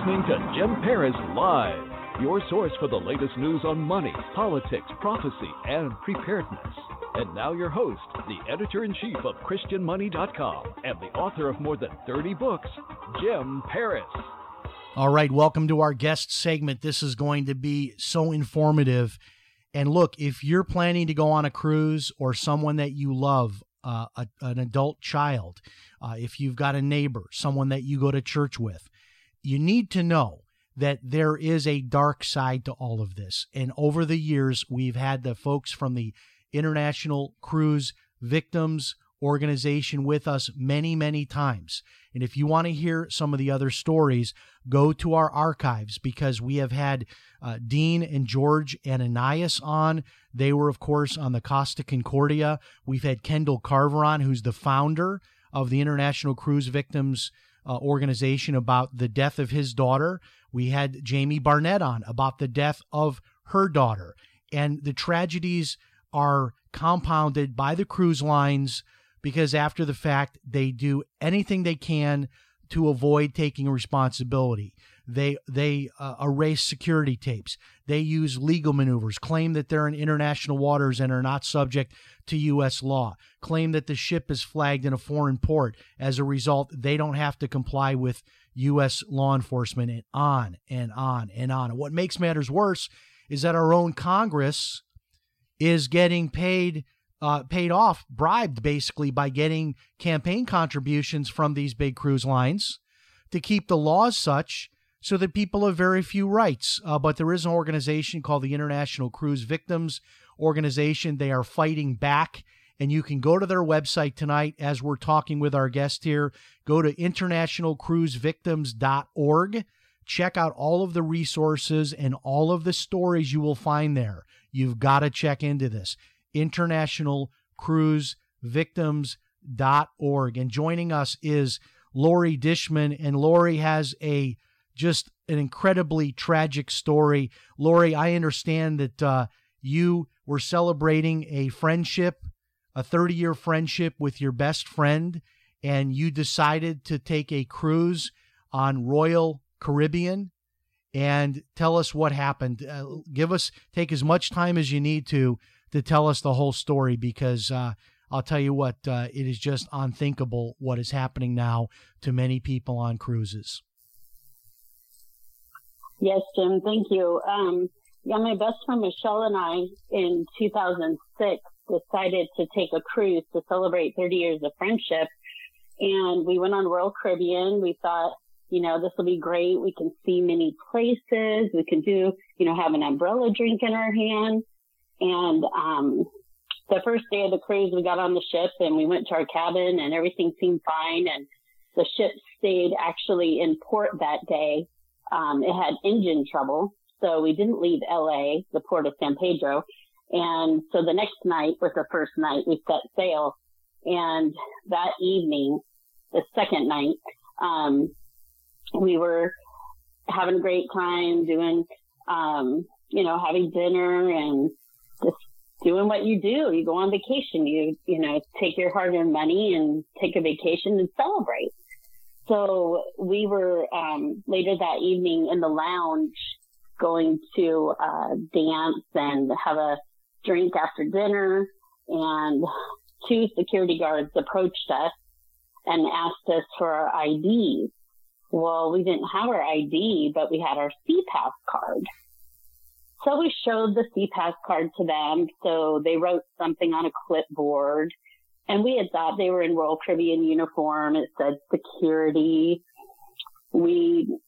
Listening to Jim Paris Live, your source for the latest news on money, politics, prophecy, and preparedness. And now your host, the editor in chief of ChristianMoney.com and the author of more than 30 books, Jim Paris. All right, welcome to our guest segment. This is going to be so informative. And look, if you're planning to go on a cruise or someone that you love, uh, a, an adult child, uh, if you've got a neighbor, someone that you go to church with, you need to know that there is a dark side to all of this. And over the years, we've had the folks from the International Cruise Victims Organization with us many, many times. And if you want to hear some of the other stories, go to our archives because we have had uh, Dean and Georgia Ananias on. They were, of course, on the Costa Concordia. We've had Kendall Carver on, who's the founder of the International Cruise Victims uh, organization about the death of his daughter. We had Jamie Barnett on about the death of her daughter. And the tragedies are compounded by the cruise lines because after the fact, they do anything they can to avoid taking responsibility. They they uh, erase security tapes. They use legal maneuvers, claim that they're in international waters and are not subject to U.S. law. Claim that the ship is flagged in a foreign port. As a result, they don't have to comply with U.S. law enforcement, and on and on and on. What makes matters worse is that our own Congress is getting paid uh, paid off, bribed basically by getting campaign contributions from these big cruise lines to keep the laws such so that people have very few rights. Uh, but there is an organization called the International Cruise Victims Organization. They are fighting back. And you can go to their website tonight as we're talking with our guest here. Go to internationalcruisevictims.org. Check out all of the resources and all of the stories you will find there. You've got to check into this. Internationalcruisevictims.org. And joining us is Lori Dishman. And Lori has a just an incredibly tragic story. Lori, I understand that uh, you were celebrating a friendship, a 30 year friendship with your best friend, and you decided to take a cruise on Royal Caribbean. And tell us what happened. Uh, give us, take as much time as you need to to tell us the whole story because uh, I'll tell you what, uh, it is just unthinkable what is happening now to many people on cruises. Yes, Jim, thank you. Um, yeah, my best friend Michelle and I in 2006 decided to take a cruise to celebrate 30 years of friendship. And we went on Royal Caribbean. We thought, you know, this will be great. We can see many places. We can do, you know, have an umbrella drink in our hand. And, um, the first day of the cruise, we got on the ship and we went to our cabin and everything seemed fine. And the ship stayed actually in port that day um, it had engine trouble. So we didn't leave LA, the port of San Pedro. And so the next night was the first night we set sail. And that evening, the second night, um, we were having a great time doing, um, you know, having dinner and just doing what you do. You go on vacation, you, you know, take your hard earned money and take a vacation and celebrate. So we were um, later that evening in the lounge going to uh, dance and have a drink after dinner. And two security guards approached us and asked us for our IDs. Well, we didn't have our ID, but we had our SeaPass card. So we showed the SeaPass card to them. So they wrote something on a clipboard and we had thought they were in Royal Caribbean uniform. It said security. We,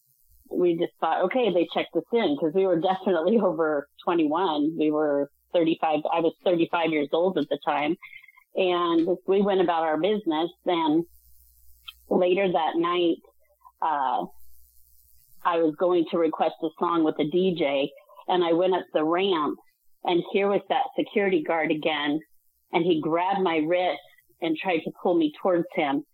we just thought, okay, they checked us in because we were definitely over 21. We were 35. I was 35 years old at the time. And we went about our business. Then later that night, uh, I was going to request a song with the DJ and I went up the ramp and here was that security guard again and he grabbed my wrist and tried to pull me towards him.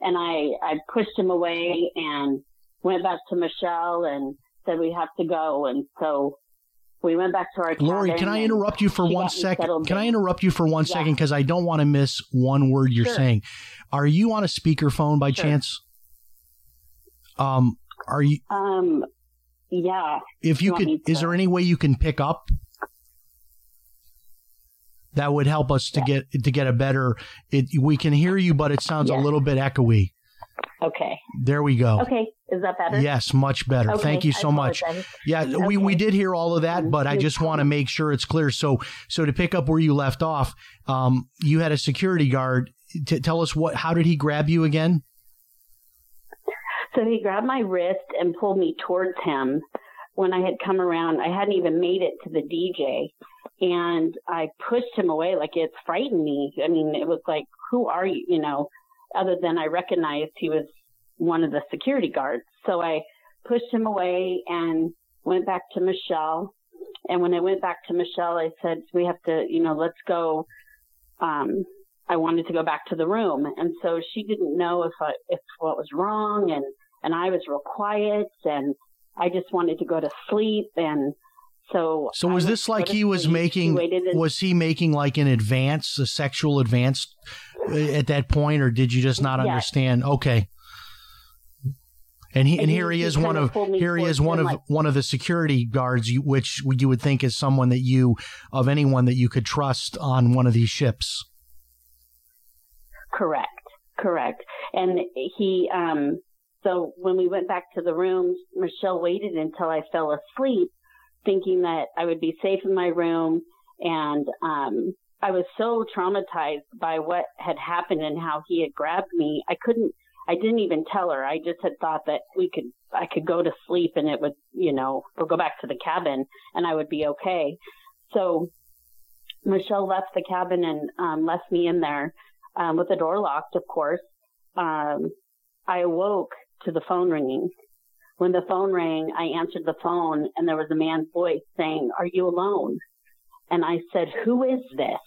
And I, I pushed him away and went back to Michelle and said, we have to go. And so we went back to our Lori, can I interrupt you for one second? Can I interrupt you for one yeah. second Because I don't want to miss one word you're sure. saying. Are you on a speakerphone by sure. chance? Um, are you? Um, yeah. If you, you could, is there any way you can pick up? That would help us to yeah. get to get a better. It, we can hear you, but it sounds yeah. a little bit echoey. Okay. There we go. Okay. Is that better? Yes, much better. Okay. Thank you so much. Yeah, okay. we, we did hear all of that, but I just want to make sure it's clear. So so to pick up where you left off, um, you had a security guard. T- tell us what. How did he grab you again? So he grabbed my wrist and pulled me towards him. When I had come around, I hadn't even made it to the DJ, and I pushed him away like it frightened me. I mean, it was like, "Who are you?" You know other than I recognized he was one of the security guards. So I pushed him away and went back to Michelle. And when I went back to Michelle, I said, we have to, you know, let's go. Um, I wanted to go back to the room. And so she didn't know if I, if what was wrong. And, and I was real quiet and I just wanted to go to sleep. And so, so was this like he was making, was he making like an advance, a sexual advance at that point, or did you just not yes. understand? Okay. And he and, and here he, he is one of here he is one of like, one of the security guards, which you would think is someone that you of anyone that you could trust on one of these ships. Correct, correct. And he, um, so when we went back to the room, Michelle waited until I fell asleep, thinking that I would be safe in my room and um, I was so traumatized by what had happened and how he had grabbed me. I couldn't, I didn't even tell her. I just had thought that we could, I could go to sleep and it would, you know, or go back to the cabin and I would be okay. So Michelle left the cabin and um, left me in there um, with the door locked, of course. Um, I awoke to the phone ringing. When the phone rang, I answered the phone and there was a man's voice saying, are you alone? And I said, who is this?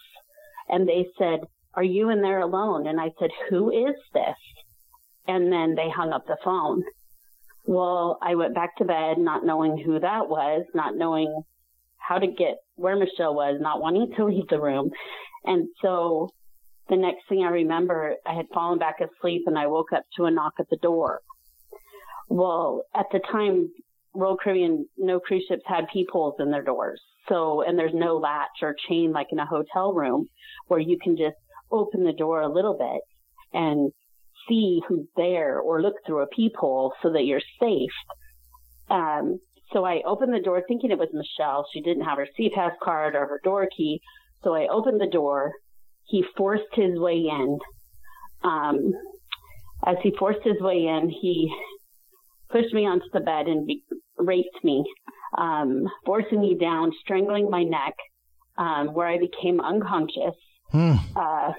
And they said, are you in there alone? And I said, who is this? And then they hung up the phone. Well, I went back to bed not knowing who that was, not knowing how to get where Michelle was, not wanting to leave the room. And so the next thing I remember, I had fallen back asleep and I woke up to a knock at the door. Well, at the time, Royal Caribbean, no cruise ships had peepholes in their doors. So, and there's no latch or chain like in a hotel room where you can just open the door a little bit and see who's there or look through a peephole so that you're safe. Um, so I opened the door thinking it was Michelle. She didn't have her SeaPass card or her door key. So I opened the door. He forced his way in. Um, as he forced his way in, he pushed me onto the bed and be- raped me um, forcing me down, strangling my neck, um, where I became unconscious. Hmm. Uh,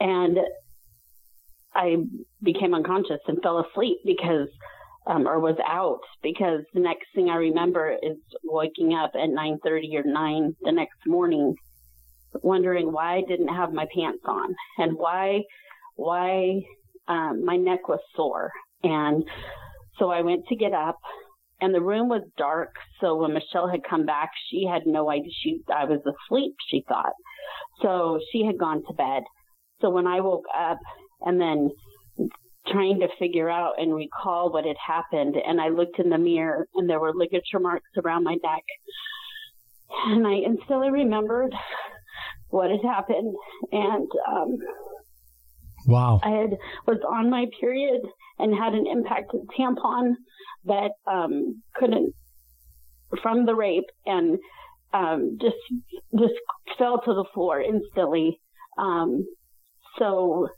and I became unconscious and fell asleep because, um, or was out because the next thing I remember is waking up at 9:30 or 9 the next morning, wondering why I didn't have my pants on and why, why um, my neck was sore. And so I went to get up and the room was dark. So when Michelle had come back, she had no idea. She, I was asleep, she thought. So she had gone to bed. So when I woke up and then trying to figure out and recall what had happened, and I looked in the mirror and there were ligature marks around my neck. And I instantly remembered what had happened. And, um, Wow. I had was on my period and had an impacted tampon that um, couldn't from the rape and um, just just fell to the floor instantly. Um, so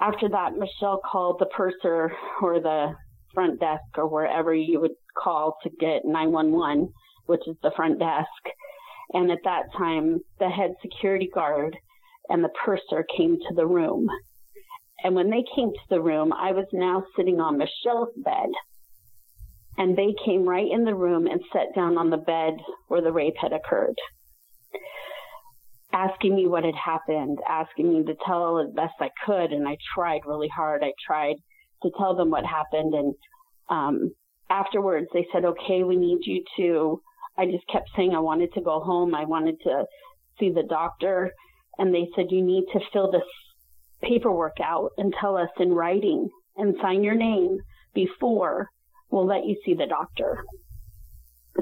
after that, Michelle called the purser or the front desk or wherever you would call to get 911, which is the front desk. And at that time, the head security guard and the purser came to the room. And when they came to the room, I was now sitting on Michelle's bed And they came right in the room and sat down on the bed where the rape had occurred, asking me what had happened, asking me to tell as best I could. And I tried really hard. I tried to tell them what happened. And um, afterwards, they said, okay, we need you to. I just kept saying I wanted to go home. I wanted to see the doctor. And they said, you need to fill this paperwork out and tell us in writing and sign your name before we'll let you see the doctor.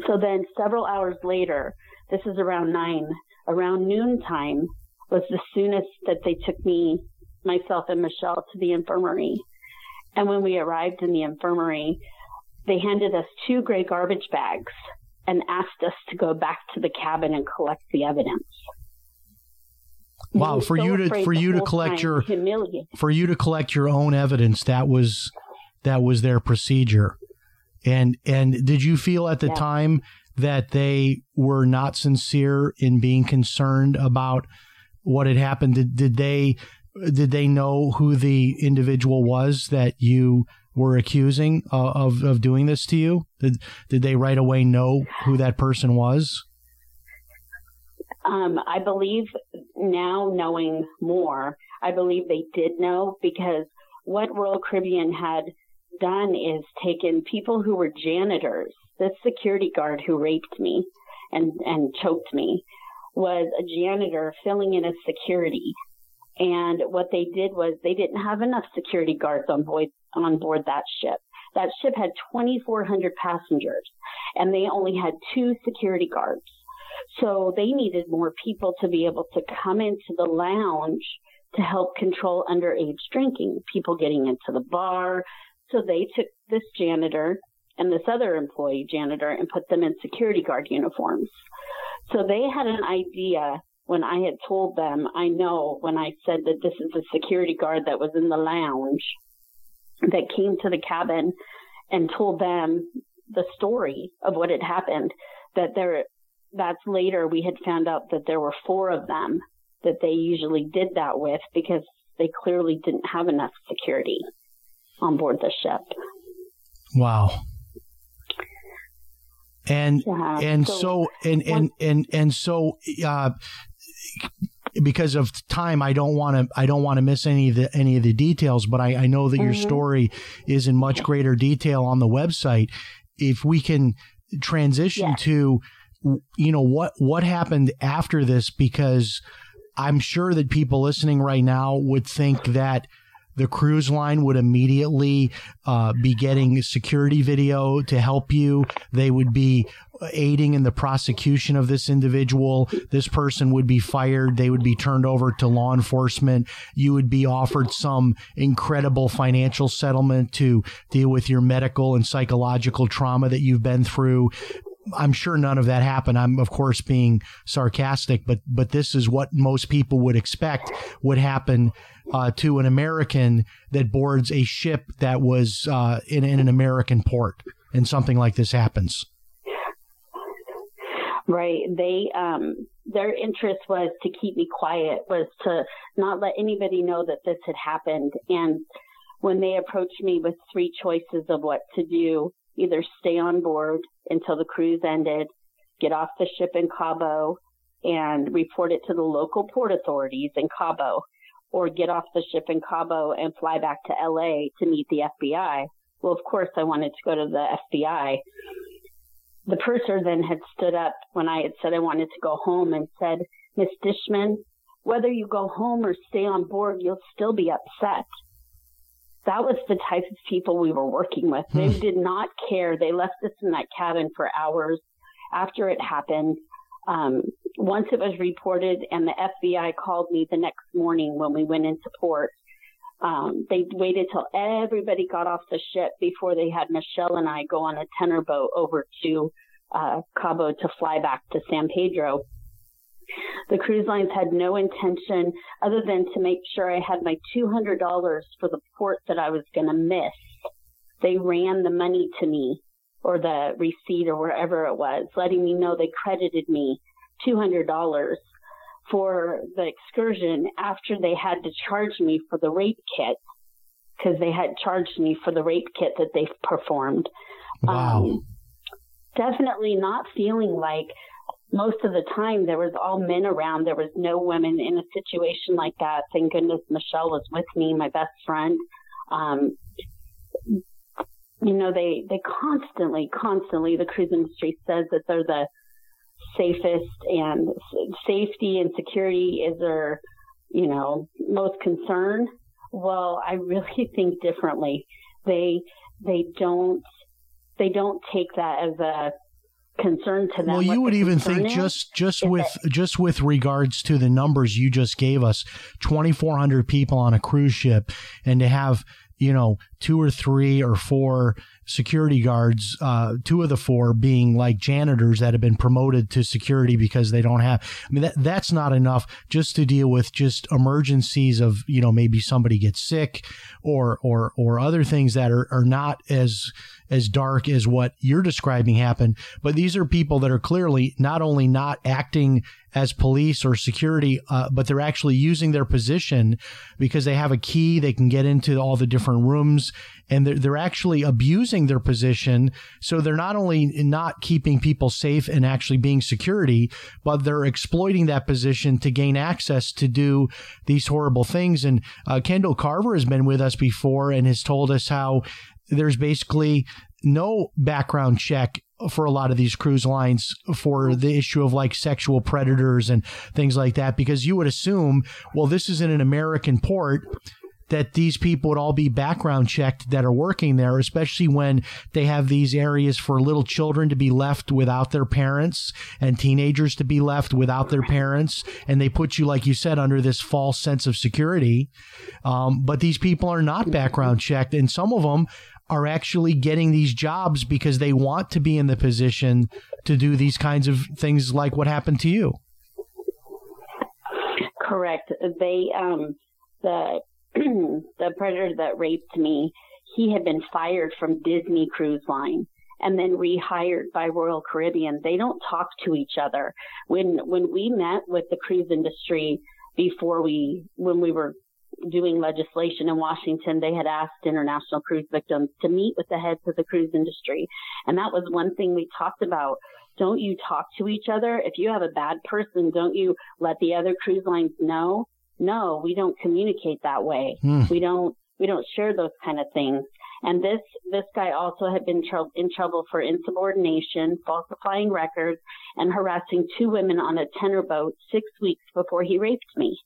So then several hours later, this is around nine, around noontime was the soonest that they took me, myself and Michelle to the infirmary. And when we arrived in the infirmary, they handed us two gray garbage bags and asked us to go back to the cabin and collect the evidence. Wow, for so you to for you to collect your humiliated. for you to collect your own evidence that was that was their procedure. And and did you feel at the Yeah. time that they were not sincere in being concerned about what had happened? Did, did they did they know who the individual was that you were accusing uh, of of doing this to you? Did did they right away know who that person was? Um, I believe now knowing more, I believe they did know because what Royal Caribbean had done is taken people who were janitors. This security guard who raped me and, and choked me was a janitor filling in as security. And what they did was they didn't have enough security guards on board, on board that ship. That ship had 2,400 passengers and they only had two security guards. So they needed more people to be able to come into the lounge to help control underage drinking, people getting into the bar. So they took this janitor and this other employee janitor and put them in security guard uniforms. So they had an idea when I had told them, I know when I said that this is a security guard that was in the lounge that came to the cabin and told them the story of what had happened, that there that's later we had found out that there were four of them that they usually did that with because they clearly didn't have enough security on board the ship. Wow. And Yeah, and so so and and and and so uh because of time I don't want to I don't want to miss any of the any of the details but I, I know that your Mhm. story is in much greater detail on the website if we can transition Yes. to you know what what happened after this because I'm sure that people listening right now would think that the cruise line would immediately uh, be getting security video to help you. They would be aiding in the prosecution of this individual. This person would be fired. They would be turned over to law enforcement. You would be offered some incredible financial settlement to deal with your medical and psychological trauma that you've been through. I'm sure none of that happened. I'm of course being sarcastic, but but this is what most people would expect would happen uh, to an American that boards a ship that was uh, in, in an American port, and something like this happens. Right. They um their interest was to keep me quiet, was to not let anybody know that this had happened. And when they approached me with three choices of what to do, either stay on board until the cruise ended, get off the ship in Cabo and report it to the local port authorities in Cabo, or get off the ship in Cabo and fly back to LA to meet the FBI. Well, of course I wanted to go to the FBI the purser then had stood up when I had said I wanted to go home and said, Miss Dishman, whether you go home or stay on board, you'll still be upset. That was the type of people we were working with. They did not care. They left us in that cabin for hours after it happened. Um, once it was reported and the FBI called me the next morning when we went into port, um, they waited till everybody got off the ship before they had Michelle and I go on a tender boat over to uh, Cabo to fly back to San Pedro. The cruise lines had no intention other than to make sure I had my $200 for the port that I was going to miss. They ran the money to me or the receipt or wherever it was, letting me know they credited me $200 for the excursion after they had to charge me for the rape kit because they had charged me for the rape kit that they performed. Wow. Um, definitely not feeling like most of the time there was all men around. There was no women in a situation like that. Thank goodness Michelle was with me, my best friend. Um, you know, they, they constantly, constantly, the cruise industry says that they're the safest and safety and security is their, you know, most concern. Well, I really think differently. They, they don't, they don't take that as a concern to them. Well, you would even think just just with just with regards to the numbers you just gave us, twenty four hundred people on a cruise ship, and to have you know two or three or four security guards, uh, two of the four being like janitors that have been promoted to security because they don't have. I mean, that that's not enough just to deal with just emergencies of you know maybe somebody gets sick or or or other things that are are not as as dark as what you're describing happened. But these are people that are clearly not only not acting as police or security, uh, but they're actually using their position because they have a key. They can get into all the different rooms and they're, they're actually abusing their position. So they're not only not keeping people safe and actually being security, but they're exploiting that position to gain access to do these horrible things. And uh, Kendall Carver has been with us before and has told us how there's basically no background check for a lot of these cruise lines for the issue of like sexual predators and things like that because you would assume well this is in an American port that these people would all be background checked that are working there, especially when they have these areas for little children to be left without their parents and teenagers to be left without their parents. And they put you, like you said, under this false sense of security. Um, but these people are not background checked. And some of them are actually getting these jobs because they want to be in the position to do these kinds of things like what happened to you. Correct. They, um, the the predator that raped me, he had been fired from Disney Cruise Line and then rehired by Royal Caribbean. They don't talk to each other. When when we met with the cruise industry before we when we were doing legislation in Washington, they had asked international cruise victims to meet with the heads of the cruise industry. And that was one thing we talked about. Don't you talk to each other? If you have a bad person, don't you let the other cruise lines know? No, we don't communicate that way. Hmm. We don't we don't share those kind of things. And this this guy also had been trou- in trouble for insubordination, falsifying records, and harassing two women on a tender boat six weeks before he raped me.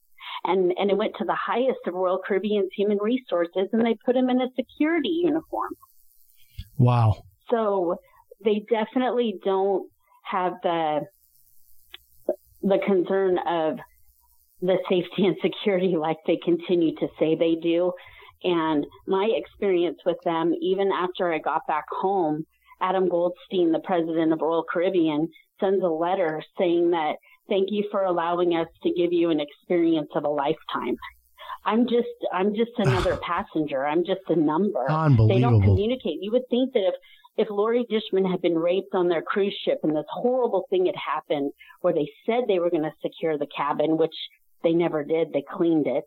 And and it went to the highest of Royal Caribbean's human resources, and they put him in a security uniform. Wow. So they definitely don't have the the concern of the safety and security like they continue to say they do. And my experience with them, even after I got back home, Adam Goldstein, the president of Royal Caribbean, sends a letter saying that thank you for allowing us to give you an experience of a lifetime. I'm just I'm just another passenger. I'm just a number. They don't communicate. You would think that if if Lori Dishman had been raped on their cruise ship and this horrible thing had happened where they said they were going to secure the cabin, which they never did, they cleaned it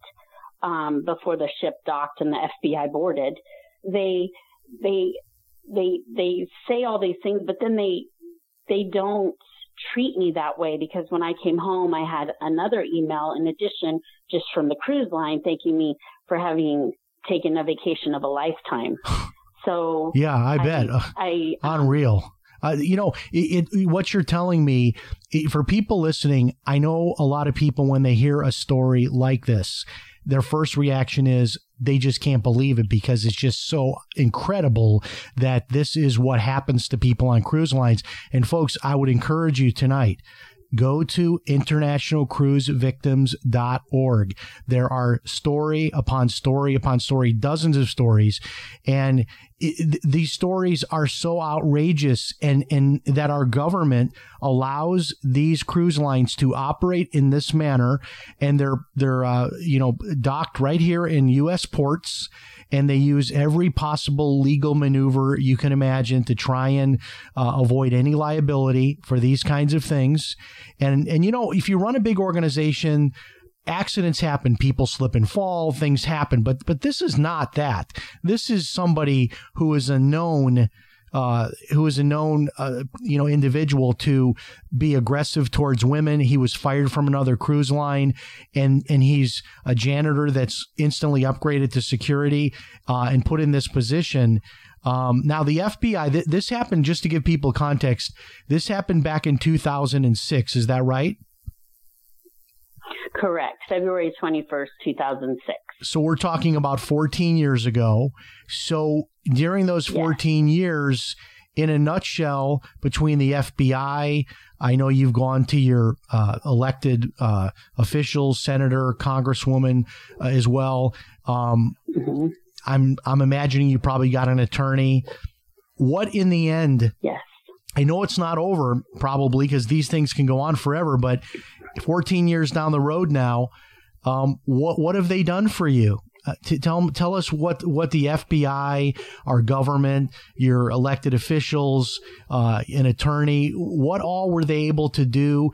um, before the ship docked and the FBI boarded. They they they they say all these things, but then they they don't treat me that way because when I came home, I had another email in addition, just from the cruise line, thanking me for having taken a vacation of a lifetime. So Yeah, I bet. Uh, I, I Unreal. Uh, you know, it, it, what you're telling me it, for people listening, I know a lot of people when they hear a story like this, their first reaction is they just can't believe it because it's just so incredible that this is what happens to people on cruise lines. And folks, I would encourage you tonight go to internationalcruisevictims.org. There are story upon story upon story, dozens of stories, and these stories are so outrageous and, and that our government allows these cruise lines to operate in this manner and they're they're uh, you know docked right here in US ports and they use every possible legal maneuver you can imagine to try and uh, avoid any liability for these kinds of things. And and you know, if you run a big organization, accidents happen, people slip and fall, things happen, but but this is not that. This is somebody who is a known uh, who is a known, uh, you know, individual to be aggressive towards women. He was fired from another cruise line, and and he's a janitor that's instantly upgraded to security uh, and put in this position. Um, now, the FBI, th- this happened just to give people context. This happened back in 2006. Is that right? Correct. February 21st, 2006. So we're talking about 14 years ago. So during those 14 yeah. years, in a nutshell, between the FBI, I know you've gone to your uh, elected uh, officials, senator, congresswoman uh, as well. Um, mm-hmm. I'm I'm imagining you probably got an attorney. What in the end? Yes. I know it's not over, probably because these things can go on forever. But 14 years down the road now, um, what what have they done for you? Uh, tell tell us what what the FBI, our government, your elected officials, uh, an attorney, what all were they able to do?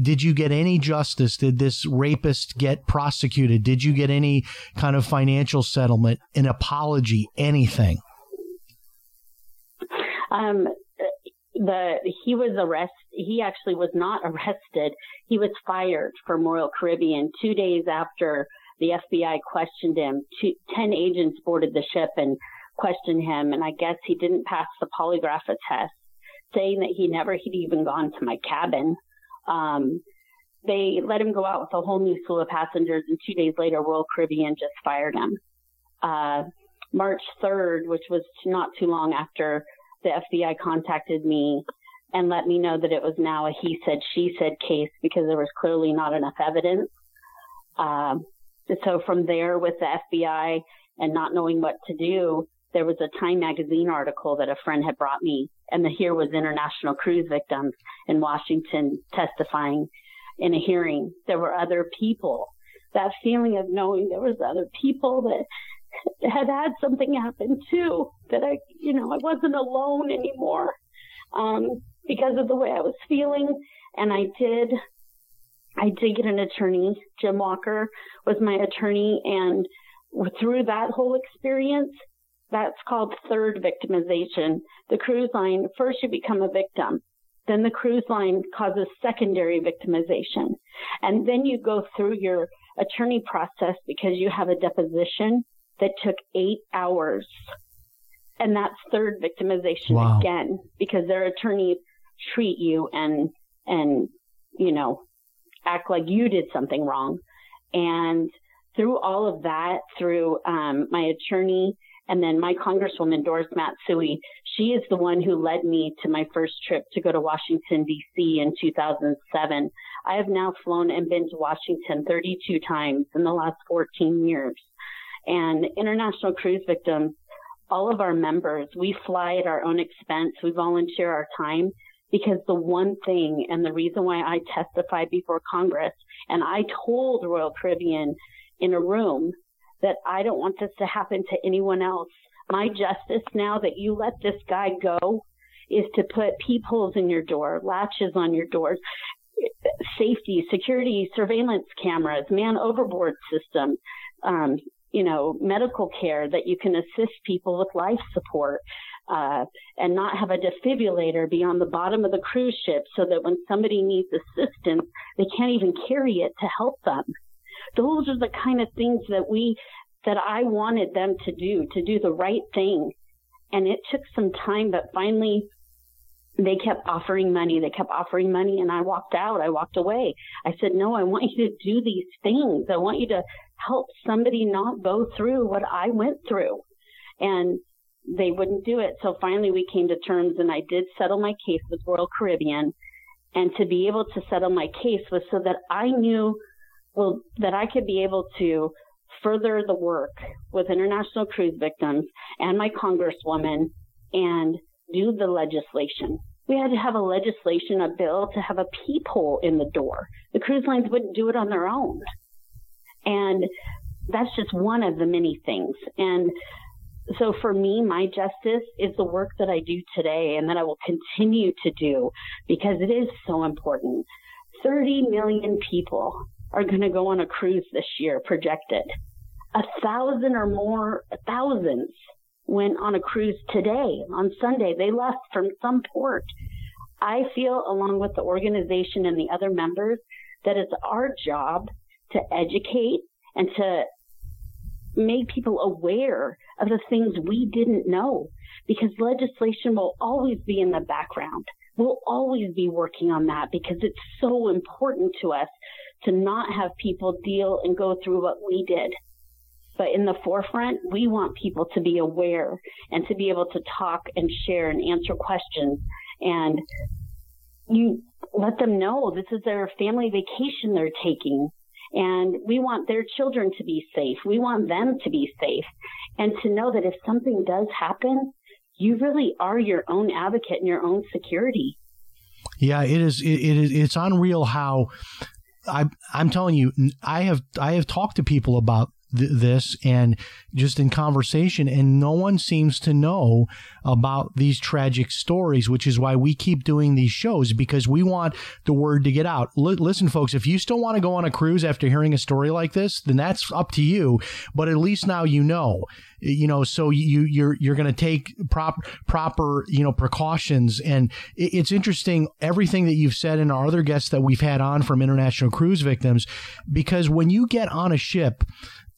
Did you get any justice? Did this rapist get prosecuted? Did you get any kind of financial settlement, an apology, anything? Um, the he was arrested. He actually was not arrested. He was fired from Royal Caribbean two days after the FBI questioned him. Two, Ten agents boarded the ship and questioned him, and I guess he didn't pass the polygraph test, saying that he never had even gone to my cabin. Um, they let him go out with a whole new slew of passengers, and two days later, Royal Caribbean just fired him. Uh, March 3rd, which was not too long after the FBI contacted me and let me know that it was now a he said, she said case because there was clearly not enough evidence. Um, so from there with the FBI and not knowing what to do, there was a Time magazine article that a friend had brought me and the here was international cruise victims in Washington testifying in a hearing. There were other people. That feeling of knowing there was other people that had had something happen too, that I, you know, I wasn't alone anymore, um, because of the way I was feeling. And I did, I did get an attorney. Jim Walker was my attorney. And through that whole experience, that's called third victimization. The cruise line, first you become a victim. Then the cruise line causes secondary victimization. And then you go through your attorney process because you have a deposition that took eight hours. And that's third victimization wow. again, because their attorneys treat you and, and, you know, act like you did something wrong. And through all of that, through um, my attorney and then my Congresswoman Doris Matsui, she is the one who led me to my first trip to go to Washington, D.C. in 2007. I have now flown and been to Washington 32 times in the last 14 years and international cruise victims, all of our members, we fly at our own expense. We volunteer our time because the one thing and the reason why I testified before Congress and I told Royal Caribbean in a room that I don't want this to happen to anyone else. My justice now that you let this guy go is to put peepholes in your door, latches on your doors, safety, security, surveillance cameras, man overboard system, um, you know, medical care that you can assist people with life support. Uh, and not have a defibrillator be on the bottom of the cruise ship so that when somebody needs assistance, they can't even carry it to help them. Those are the kind of things that we, that I wanted them to do, to do the right thing. And it took some time, but finally they kept offering money. They kept offering money and I walked out. I walked away. I said, no, I want you to do these things. I want you to help somebody not go through what I went through. And they wouldn't do it. So finally we came to terms and I did settle my case with Royal Caribbean. And to be able to settle my case was so that I knew, well, that I could be able to further the work with international cruise victims and my congresswoman and do the legislation. We had to have a legislation, a bill to have a peephole in the door. The cruise lines wouldn't do it on their own. And that's just one of the many things. And so for me, my justice is the work that I do today and that I will continue to do because it is so important. 30 million people are going to go on a cruise this year projected. A thousand or more, thousands went on a cruise today on Sunday. They left from some port. I feel, along with the organization and the other members, that it's our job to educate and to make people aware of the things we didn't know because legislation will always be in the background. We'll always be working on that because it's so important to us to not have people deal and go through what we did. But in the forefront, we want people to be aware and to be able to talk and share and answer questions. And you let them know this is their family vacation they're taking. And we want their children to be safe. We want them to be safe and to know that if something does happen, you really are your own advocate and your own security. Yeah, it is. It, it is. It's unreal how I, I'm telling you, I have I have talked to people about th- this and just in conversation, and no one seems to know about these tragic stories, which is why we keep doing these shows because we want the word to get out. L- listen, folks, if you still want to go on a cruise after hearing a story like this, then that's up to you. But at least now you know you know so you you're you're going to take proper proper you know precautions and it's interesting everything that you've said and our other guests that we've had on from international cruise victims because when you get on a ship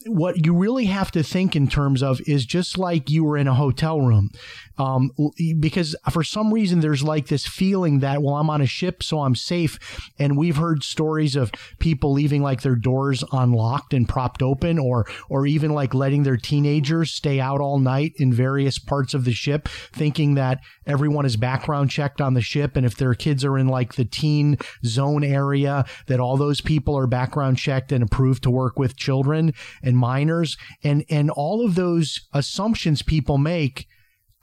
what you really have to think in terms of is just like you were in a hotel room. Um, because for some reason there's like this feeling that, well, I'm on a ship, so I'm safe. And we've heard stories of people leaving like their doors unlocked and propped open or, or even like letting their teenagers stay out all night in various parts of the ship, thinking that everyone is background checked on the ship. And if their kids are in like the teen zone area, that all those people are background checked and approved to work with children and minors. And, and all of those assumptions people make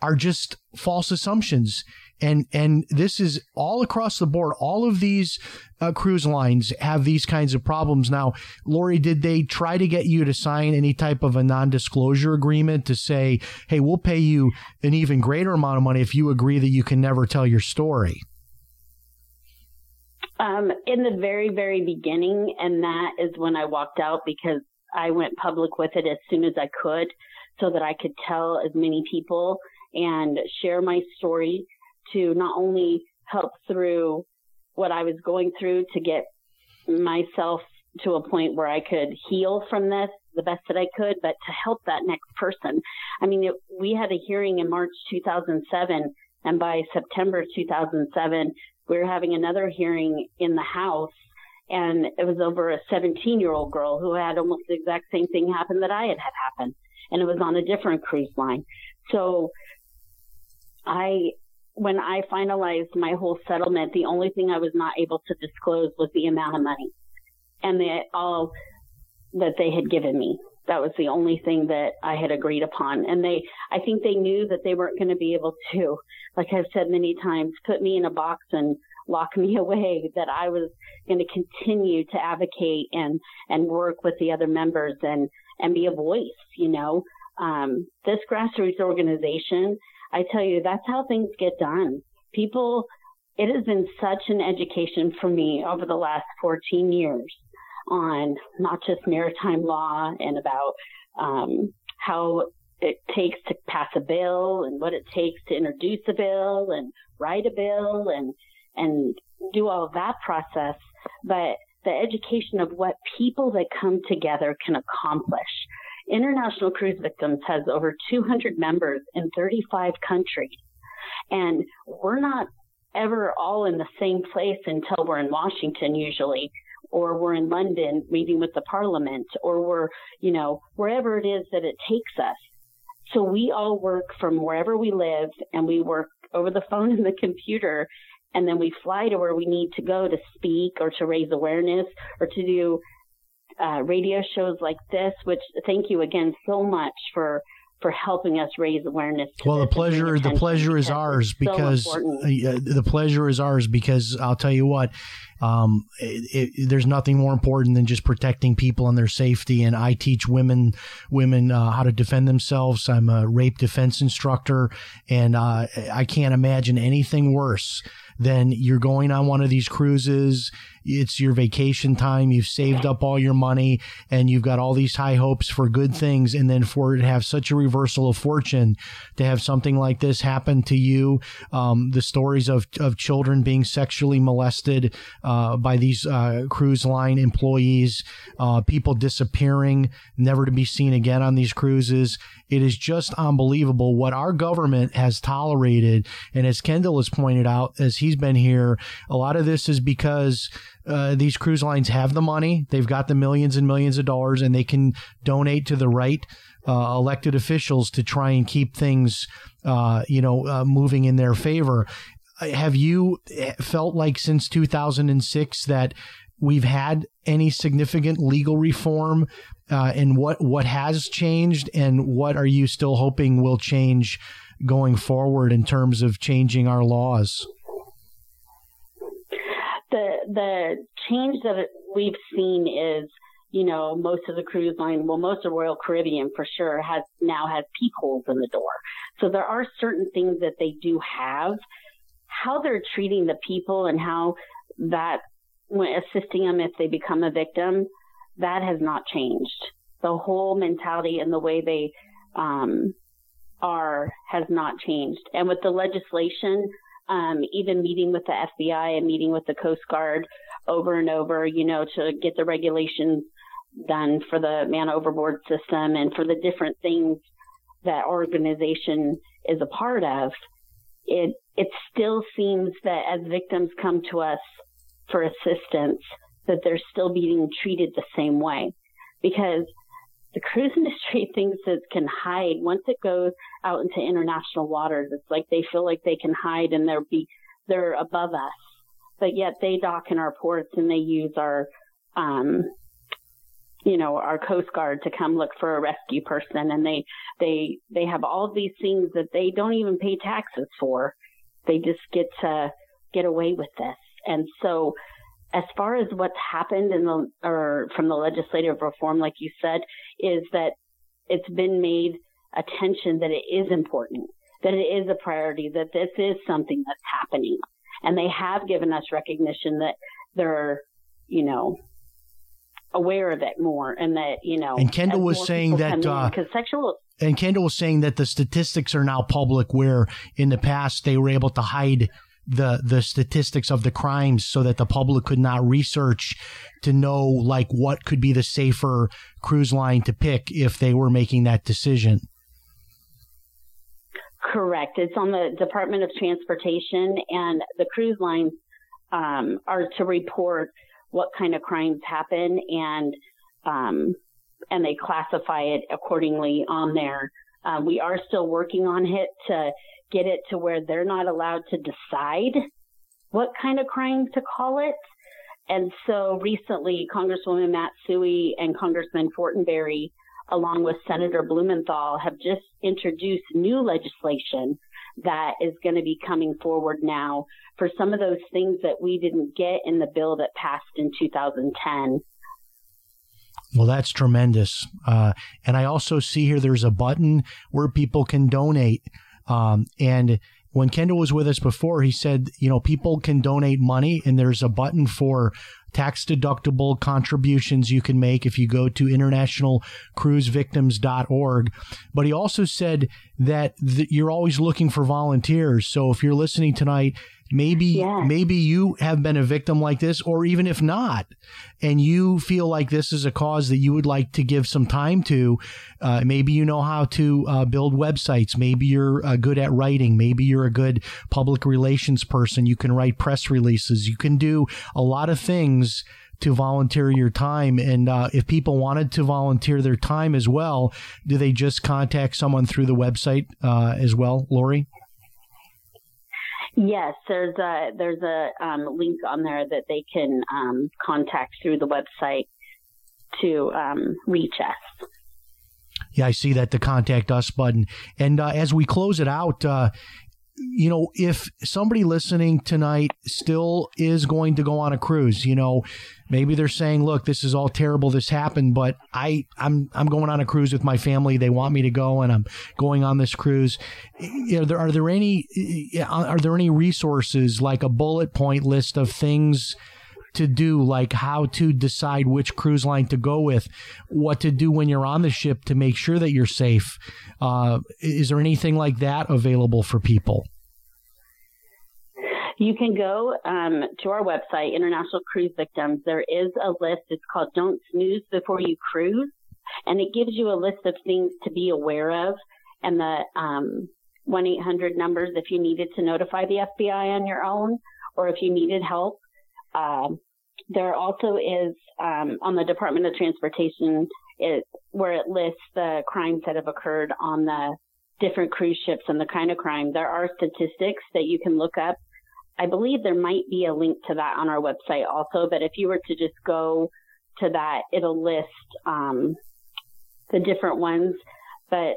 are just false assumptions. And, and this is all across the board. All of these uh, cruise lines have these kinds of problems. Now, Lori, did they try to get you to sign any type of a non disclosure agreement to say, hey, we'll pay you an even greater amount of money if you agree that you can never tell your story? Um, in the very, very beginning, and that is when I walked out because I went public with it as soon as I could so that I could tell as many people and share my story to not only help through what I was going through to get myself to a point where I could heal from this the best that I could, but to help that next person. I mean, it, we had a hearing in March 2007, and by September 2007, we were having another hearing in the House, and it was over a 17 year old girl who had almost the exact same thing happen that I had had happen, and it was on a different cruise line. So I, when I finalized my whole settlement, the only thing I was not able to disclose was the amount of money and the, all that they had given me. That was the only thing that I had agreed upon. And they, I think they knew that they weren't going to be able to, like I've said many times, put me in a box and lock me away, that I was going to continue to advocate and, and work with the other members and, and be a voice, you know. Um, this grassroots organization I tell you, that's how things get done. People, it has been such an education for me over the last 14 years on not just maritime law and about um, how it takes to pass a bill and what it takes to introduce a bill and write a bill and and do all of that process, but the education of what people that come together can accomplish International Cruise Victims has over 200 members in 35 countries. And we're not ever all in the same place until we're in Washington usually, or we're in London meeting with the parliament, or we're, you know, wherever it is that it takes us. So we all work from wherever we live and we work over the phone and the computer and then we fly to where we need to go to speak or to raise awareness or to do uh, radio shows like this, which thank you again so much for for helping us raise awareness. well, the pleasure the pleasure is ours because so uh, the pleasure is ours because I'll tell you what. Um, it, it, there's nothing more important than just protecting people and their safety. And I teach women women uh, how to defend themselves. I'm a rape defense instructor, and uh, I can't imagine anything worse then you're going on one of these cruises. It's your vacation time. You've saved up all your money and you've got all these high hopes for good things. And then for it to have such a reversal of fortune, to have something like this happen to you, um, the stories of, of children being sexually molested uh, by these uh, cruise line employees, uh, people disappearing, never to be seen again on these cruises. It is just unbelievable what our government has tolerated. And as Kendall has pointed out, as he's been here, a lot of this is because uh, these cruise lines have the money, they've got the millions and millions of dollars, and they can donate to the right uh, elected officials to try and keep things, uh, you know, uh, moving in their favor. Have you eh, felt like since 2006 that we've had any significant legal reform uh, and what what has changed and what are you still hoping will change going forward in terms of changing our laws? The the change that we've seen is, you know, most of the cruise line, well, most of Royal Caribbean for sure has now has peepholes in the door. So there are certain things that they do have. How they're treating the people and how that when assisting them if they become a victim, that has not changed. The whole mentality and the way they um, are has not changed. And with the legislation, um, even meeting with the FBI and meeting with the Coast Guard over and over, you know, to get the regulations done for the man overboard system and for the different things that organization is a part of, it it still seems that as victims come to us for assistance that they're still being treated the same way. Because the cruise industry thinks it can hide. Once it goes out into international waters. It's like they feel like they can hide and they're be they're above us, but yet they dock in our ports and they use our um, you know our coast guard to come look for a rescue person. And they they they have all these things that they don't even pay taxes for. They just get to get away with this. And so, as far as what's happened in the or from the legislative reform, like you said, is that it's been made attention that it is important, that it is a priority, that this is something that's happening, and they have given us recognition that they're, you know, aware of it more, and that you know. And Kendall was saying that because uh, sexual and Kendall was saying that the statistics are now public, where in the past they were able to hide the the statistics of the crimes so that the public could not research to know like what could be the safer cruise line to pick if they were making that decision. Correct. It's on the Department of Transportation, and the cruise lines um, are to report what kind of crimes happen, and um, and they classify it accordingly on there. Uh, we are still working on it to get it to where they're not allowed to decide what kind of crime to call it. And so recently, Congresswoman Matsui and Congressman Fortenberry, along with Senator Blumenthal, have just introduced new legislation that is going to be coming forward now for some of those things that we didn't get in the bill that passed in 2010. Well, that's tremendous. Uh, and I also see here there's a button where people can donate. Um, and when Kendall was with us before, he said, you know, people can donate money and there's a button for tax deductible contributions you can make if you go to internationalcruisevictims.org. But he also said that th- you're always looking for volunteers. So if you're listening tonight Maybe yeah. maybe you have been a victim like this, or even if not, and you feel like this is a cause that you would like to give some time to. Uh, maybe you know how to uh, build websites. Maybe you're uh, good at writing. Maybe you're a good public relations person. You can write press releases. You can do a lot of things to volunteer your time. And uh, if people wanted to volunteer their time as well, do they just contact someone through the website uh, as well, Lori? Yes, there's a there's a um, link on there that they can um, contact through the website to um, reach us. Yeah, I see that the contact us button. And uh, as we close it out, uh, you know, if somebody listening tonight still is going to go on a cruise, you know, maybe they're saying, "Look, this is all terrible. This happened, but I, I'm, I'm going on a cruise with my family. They want me to go, and I'm going on this cruise." Eh, know, there are there any eh, eh, are there any resources like a bullet point list of things? To do, like how to decide which cruise line to go with, what to do when you're on the ship to make sure that you're safe. Uh, is there anything like that available for people? You can go um, to our website, International Cruise Victims. There is a list. It's called Don't Snooze Before You Cruise. And it gives you a list of things to be aware of and the um, 1 800 numbers if you needed to notify the FBI on your own or if you needed help. Um, there also is um, on the Department of Transportation it, where it lists the crimes that have occurred on the different cruise ships and the kind of crime. There are statistics that you can look up. I believe there might be a link to that on our website also, but if you were to just go to that, it'll list um, the different ones. But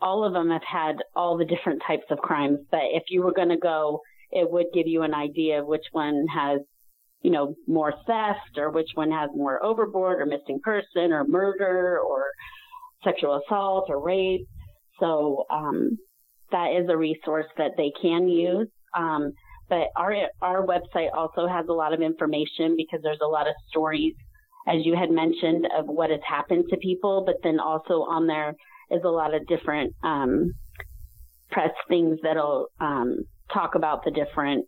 all of them have had all the different types of crimes. But if you were going to go, it would give you an idea of which one has you know, more theft or which one has more overboard or missing person or murder or sexual assault or rape. So um, that is a resource that they can use. Um, but our our website also has a lot of information because there's a lot of stories, as you had mentioned, of what has happened to people. But then also on there is a lot of different um, press things that'll um, talk about the different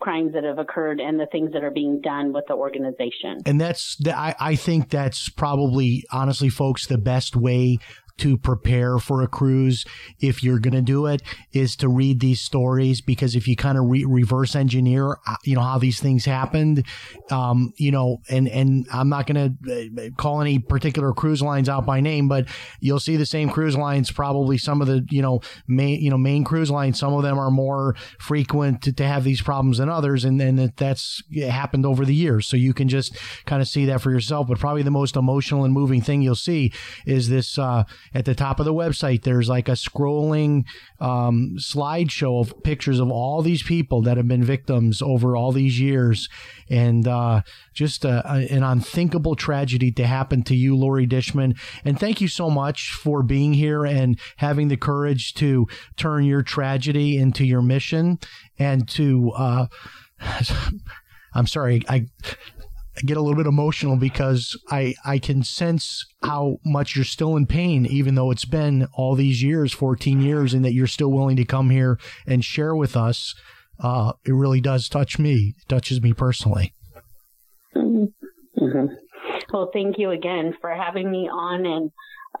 crimes that have occurred and the things that are being done with the organization. And that's, I, I think that's probably, honestly, folks, the best way to prepare for a cruise if you're going to do it is to read these stories because if you kind of re- reverse engineer uh, you know how these things happened um, you know and and I'm not going to uh, call any particular cruise lines out by name but you'll see the same cruise lines probably some of the you know main you know main cruise lines some of them are more frequent to, to have these problems than others and then that's happened over the years. So you can just kind of see that for yourself but probably the most emotional and moving thing you'll see is this uh, at the top of the website, there's like a scrolling um, slideshow of pictures of all these people that have been victims over all these years. And uh, just a, a, an unthinkable tragedy to happen to you, Lori Dishman. And thank you so much for being here and having the courage to turn your tragedy into your mission and to. Uh, I'm sorry, I I get a little bit emotional because I I can sense how much you're still in pain, even though it's been all these years, 14 years, and that you're still willing to come here and share with us. Uh, it really does touch me. It touches me personally. Mm-hmm. Well, thank you again for having me on. And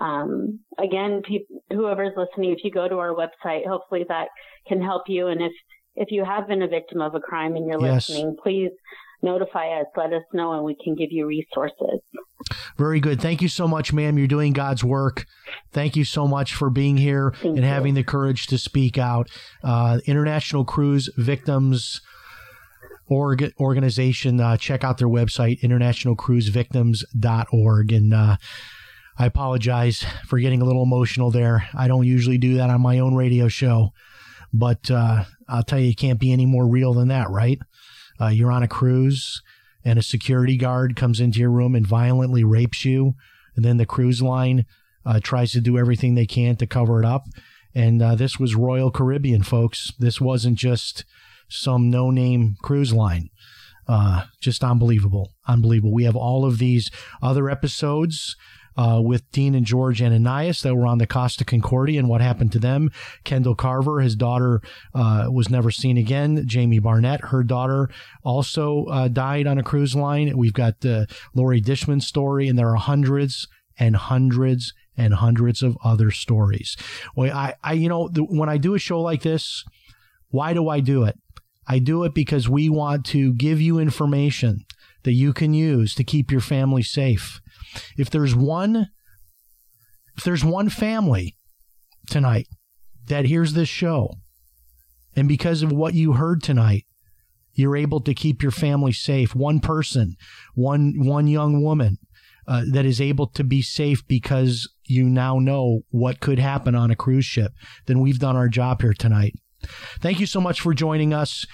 um, again, pe- whoever's listening, if you go to our website, hopefully that can help you. And if if you have been a victim of a crime and you're yes. listening, please notify us, let us know, and we can give you resources. Very good. Thank you so much, ma'am. You're doing God's work. Thank you so much for being here Thank and you. having the courage to speak out. Uh, International Cruise Victims org- organization. Uh, check out their website, internationalcruisevictims.org. And uh, I apologize for getting a little emotional there. I don't usually do that on my own radio show, but uh, I'll tell you, it can't be any more real than that, right? uh, you're on a cruise and a security guard comes into your room and violently rapes you, and then the cruise line uh, tries to do everything they can to cover it up. And uh, this was Royal Caribbean, folks. This wasn't just some no name cruise line. Uh, just unbelievable. Unbelievable. We have all of these other episodes uh, with Dean and Georgia Ananias that were on the Costa Concordia and what happened to them. Kendall Carver, his daughter, uh, was never seen again. Jamie Barnett, her daughter, also uh, died on a cruise line. We've got the Lori Dishman story, and there are hundreds and hundreds and hundreds of other stories. Well, I, I you know, when I do a show like this, why do I do it? I do it because we want to give you information that you can use to keep your family safe. If there's one if there's one family tonight that hears this show and because of what you heard tonight you're able to keep your family safe one person one one young woman uh, that is able to be safe because you now know what could happen on a cruise ship then we've done our job here tonight Thank you so much for joining us.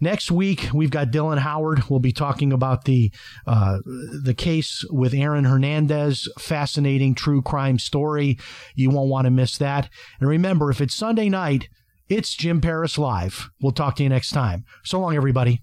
Next week, we've got Dylan Howard. We'll be talking about the uh, the case with Aaron Hernandez. Fascinating true crime story. You won't want to miss that. And remember, if it's Sunday night, it's Jim Paris Live. We'll talk to you next time. So long, everybody.